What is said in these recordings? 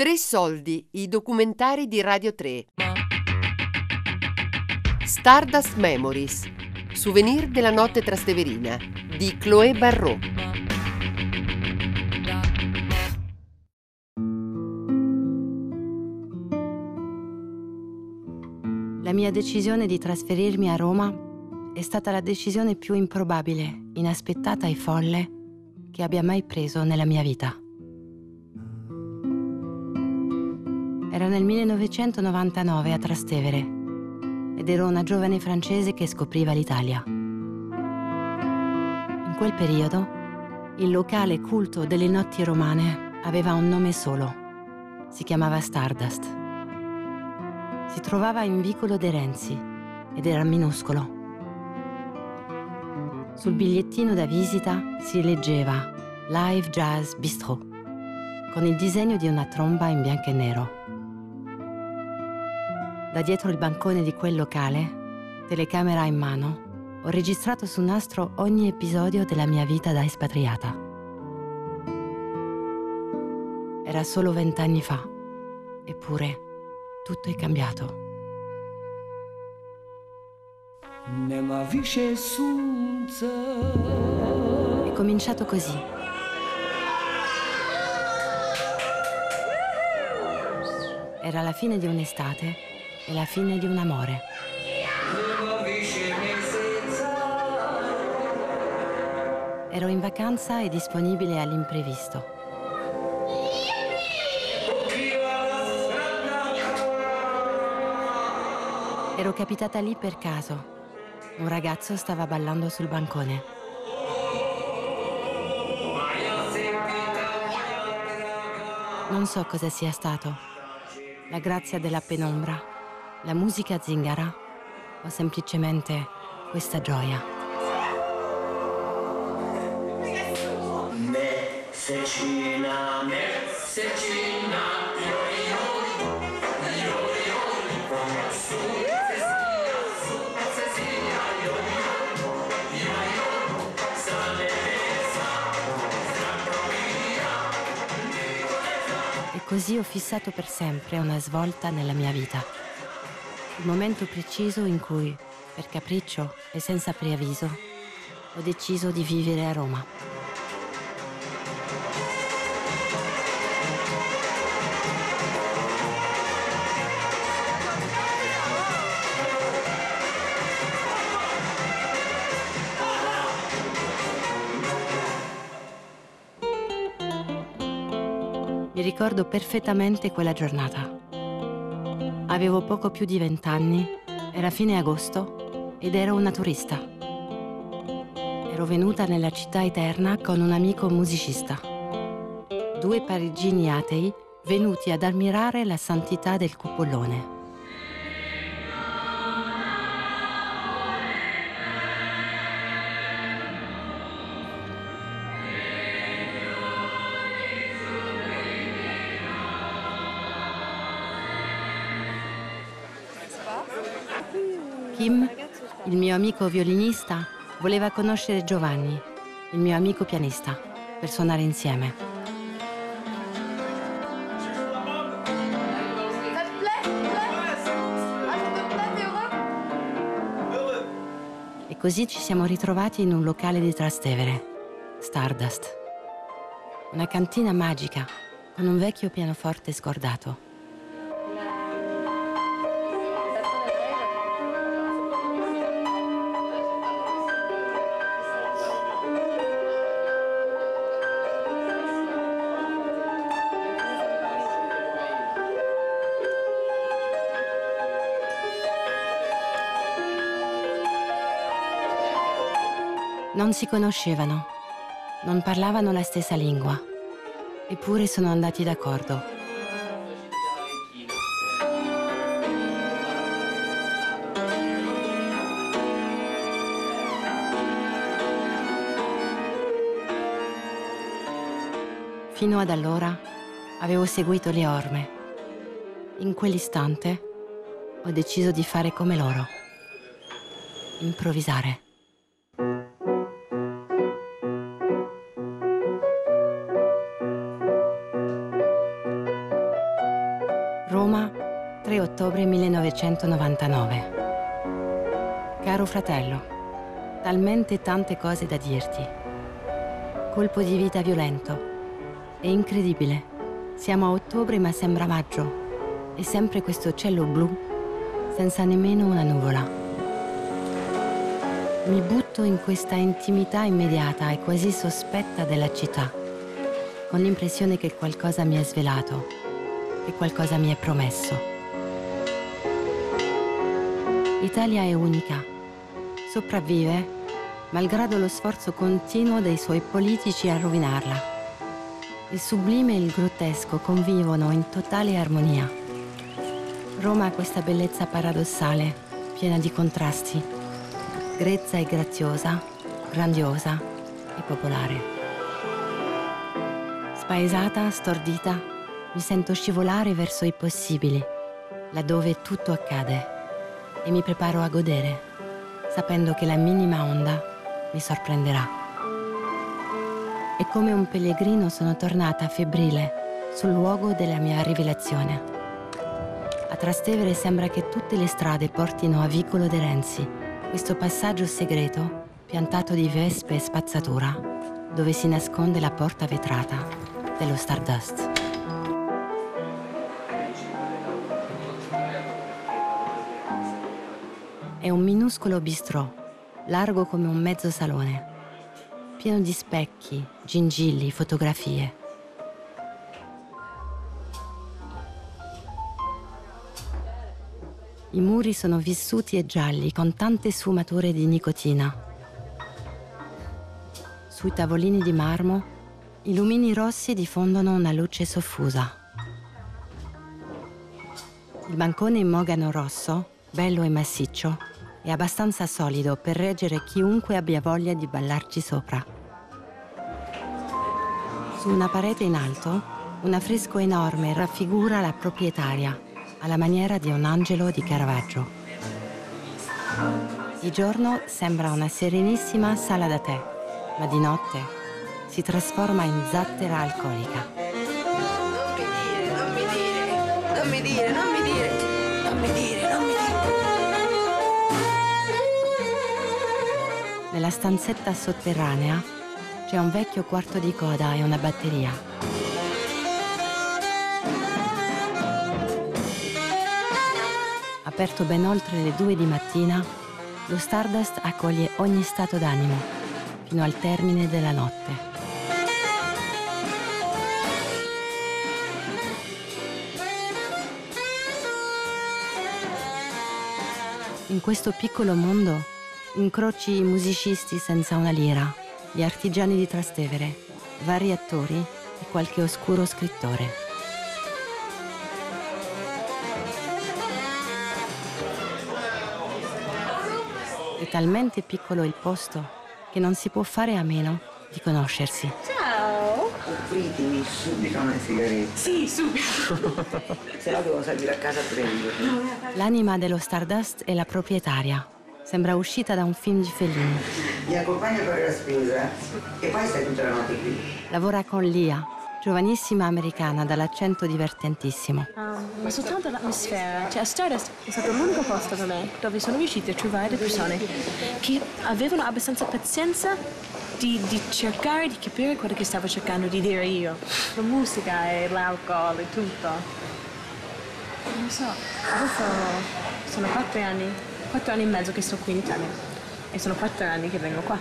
Tre soldi, i documentari di Radio 3. Stardust Memories. Souvenir della notte trasteverina di Chloé Barrault. La mia decisione di trasferirmi a Roma è stata la decisione più improbabile, inaspettata e folle che abbia mai preso nella mia vita. Era nel 1999 a Trastevere ed ero una giovane francese che scopriva l'Italia. In quel periodo, il locale culto delle notti romane aveva un nome solo. Si chiamava Stardust. Si trovava in vicolo De Renzi ed era minuscolo. Sul bigliettino da visita si leggeva Live Jazz Bistro con il disegno di una tromba in bianco e nero. Da dietro il bancone di quel locale, telecamera in mano, ho registrato su nastro ogni episodio della mia vita da espatriata. Era solo vent'anni fa, eppure tutto è cambiato. È cominciato così. Era la fine di un'estate e la fine di un amore. Ero in vacanza e disponibile all'imprevisto. Ero capitata lì per caso. Un ragazzo stava ballando sul bancone. Non so cosa sia stato. La grazia della penombra la musica zingara o semplicemente questa gioia. Messecina, messecina. E così ho fissato per sempre una svolta nella mia vita il momento preciso in cui, per capriccio e senza preavviso, ho deciso di vivere a Roma. Mi ricordo perfettamente quella giornata. Avevo poco più di vent'anni, era fine agosto ed ero una turista. Ero venuta nella città eterna con un amico musicista. Due parigini atei venuti ad ammirare la santità del cupolone. Kim, il mio amico violinista, voleva conoscere Giovanni, il mio amico pianista, per suonare insieme. E così ci siamo ritrovati in un locale di Trastevere, Stardust. Una cantina magica con un vecchio pianoforte scordato. Non si conoscevano, non parlavano la stessa lingua, eppure sono andati d'accordo. Fino ad allora avevo seguito le orme. In quell'istante ho deciso di fare come loro. Improvvisare. 1999. Caro fratello, talmente tante cose da dirti. Colpo di vita violento. È incredibile. Siamo a ottobre ma sembra maggio. E sempre questo cielo blu, senza nemmeno una nuvola. Mi butto in questa intimità immediata e quasi sospetta della città, con l'impressione che qualcosa mi è svelato, che qualcosa mi è promesso. L'Italia è unica, sopravvive malgrado lo sforzo continuo dei suoi politici a rovinarla. Il sublime e il grottesco convivono in totale armonia. Roma ha questa bellezza paradossale, piena di contrasti, grezza e graziosa, grandiosa e popolare. Spaesata, stordita, mi sento scivolare verso i possibili, laddove tutto accade e mi preparo a godere, sapendo che la minima onda mi sorprenderà. E come un pellegrino sono tornata febbrile sul luogo della mia rivelazione. A Trastevere sembra che tutte le strade portino a Vicolo de Renzi, questo passaggio segreto piantato di vespe e spazzatura, dove si nasconde la porta vetrata dello Stardust. È un minuscolo bistrò, largo come un mezzo salone, pieno di specchi, gingilli, fotografie. I muri sono vissuti e gialli con tante sfumature di nicotina. Sui tavolini di marmo i lumini rossi diffondono una luce soffusa. Il bancone in mogano rosso, bello e massiccio, è abbastanza solido per reggere chiunque abbia voglia di ballarci sopra. Su una parete in alto, un affresco enorme raffigura la proprietaria, alla maniera di un angelo di Caravaggio. Di giorno sembra una serenissima sala da tè, ma di notte si trasforma in zattera alcolica. Non mi dire, non mi dire, non mi dire, non Nella stanzetta sotterranea c'è un vecchio quarto di coda e una batteria. Aperto ben oltre le due di mattina, lo Stardust accoglie ogni stato d'animo fino al termine della notte. In questo piccolo mondo incroci i musicisti senza una lira, gli artigiani di Trastevere, vari attori e qualche oscuro scrittore. È talmente piccolo il posto che non si può fare a meno di conoscersi. Ciao! Offritemi subito una sigaretta, Sì, subito. se no devo salire a casa a prenderla. L'anima dello Stardust è la proprietaria. Sembra uscita da un film di Fellini. Mi accompagna a fare la spesa e poi stai tutta la notte qui. Lavora con Lia, giovanissima americana dall'accento divertentissimo. Um, ma soltanto l'atmosfera, cioè Stardust è stato l'unico posto per me dove sono riuscita a trovare persone che avevano abbastanza pazienza di, di cercare di capire quello che stavo cercando di dire io. La musica e l'alcol e tutto. Non so, adesso sono quattro anni, quattro anni e mezzo che sto qui in Italia e sono quattro anni che vengo qua.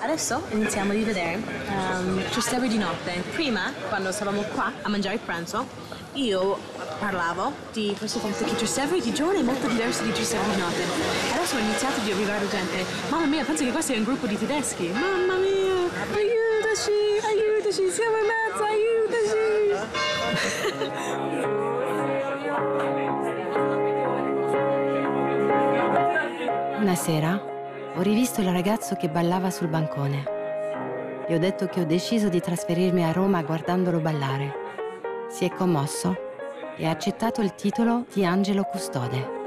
Adesso iniziamo a rivedere um, Trastevere di notte. Prima, quando stavamo qua a mangiare il pranzo, io parlavo di questo fatto che Trastevere di giorno è molto diverso di Trastevere di notte. Adesso ho iniziato di arrivare gente. Mamma mia, penso che questo è un gruppo di tedeschi. Mamma mia, aiutaci, aiutaci, siamo in mezzo, aiutaci. Una sera ho rivisto il ragazzo che ballava sul bancone. Gli ho detto che ho deciso di trasferirmi a Roma guardandolo ballare. si è commosso e ha accettato il titolo di angelo custode.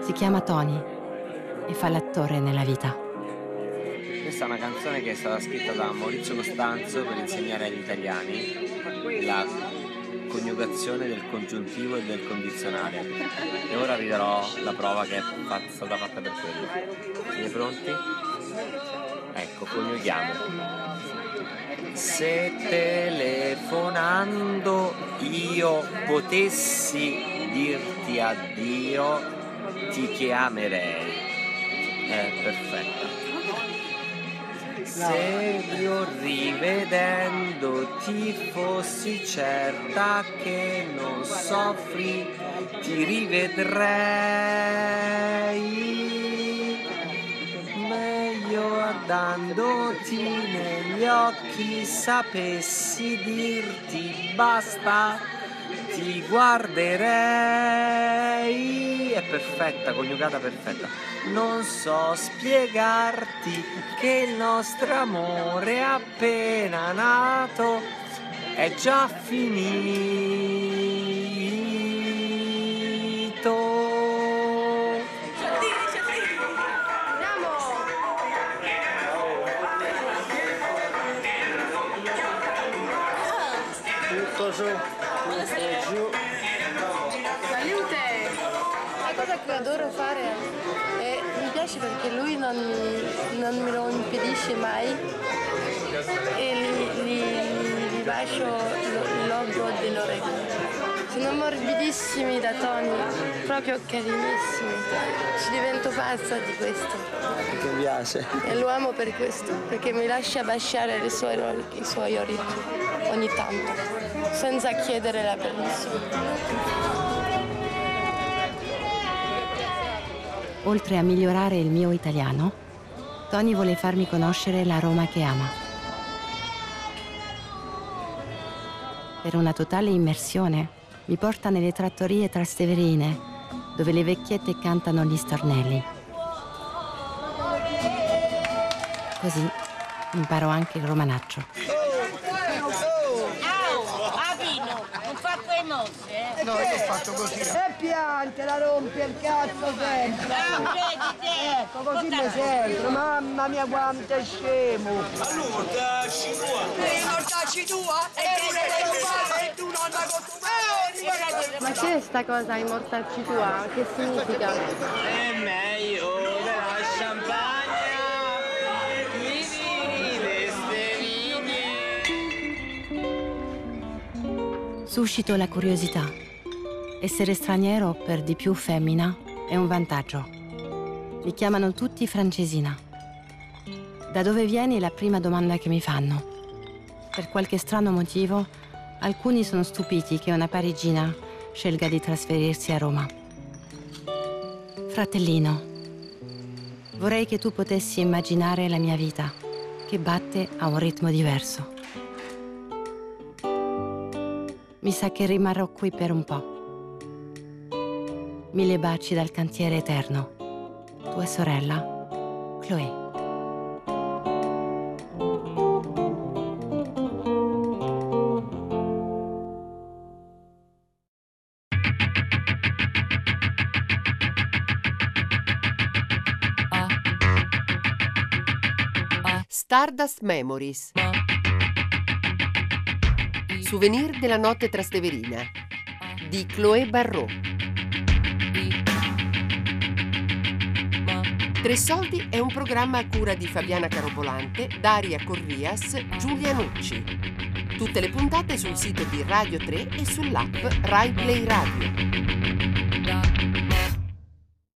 Si chiama Tony e fa l'attore nella vita. Questa è una canzone che è stata scritta da Maurizio Costanzo per insegnare agli italiani la coniugazione del congiuntivo e del condizionale. E ora vi darò la prova che è stata fatta per quello. Siete pronti? Ecco, coniughiamo. Se telefonando io potessi dirti addio, ti chiamerei. È perfetta. Se io rivedendo ti fossi certa che non soffri, ti rivedrei. Guardandoti negli occhi sapessi dirti basta, ti guarderei. È perfetta, coniugata perfetta. Non so spiegarti che il nostro amore appena nato è già finito. Piace perché lui non, non me lo impedisce mai e gli, gli, gli bacio lo- il logo dell'orecchio. Sono morbidissimi da Tony, proprio carinissimi. Ci divento pazza di questo Che piace. e lo amo per questo, perché mi lascia basciare le sue i suoi orecchi ogni tanto, senza chiedere la permissione. Oltre a migliorare il mio italiano, Tony vuole farmi conoscere la Roma che ama. Per una totale immersione mi porta nelle trattorie trasteverine, dove le vecchiette cantano gli stornelli. Così imparo anche il romanaccio. Avino, non fa quei mosse, eh? No, io faccio così. E piante, la rompi il cazzo sempre. Ecco, così mi sento. Mamma mia quanto è scemo. Ma che sta cosa di mortarci tua? Che significa? È meglio Suscito la curiosità. Essere straniero, per di più femmina, è un vantaggio. Mi chiamano tutti Francesina. Da dove vieni è la prima domanda che mi fanno. Per qualche strano motivo, alcuni sono stupiti che una parigina scelga di trasferirsi a Roma. Fratellino, vorrei che tu potessi immaginare la mia vita, che batte a un ritmo diverso. Mi sa che rimarrò qui per un po'. Mille baci dal cantiere eterno. Tua sorella, Chloe. Stardust Memories. Souvenir della notte trasteverina di Chloé Barrault. Tre soldi è un programma a cura di Fabiana Carobolante, Daria Corrias, Giulia Nucci. Tutte le puntate sul sito di Radio 3 e sull'app Rai Play Radio.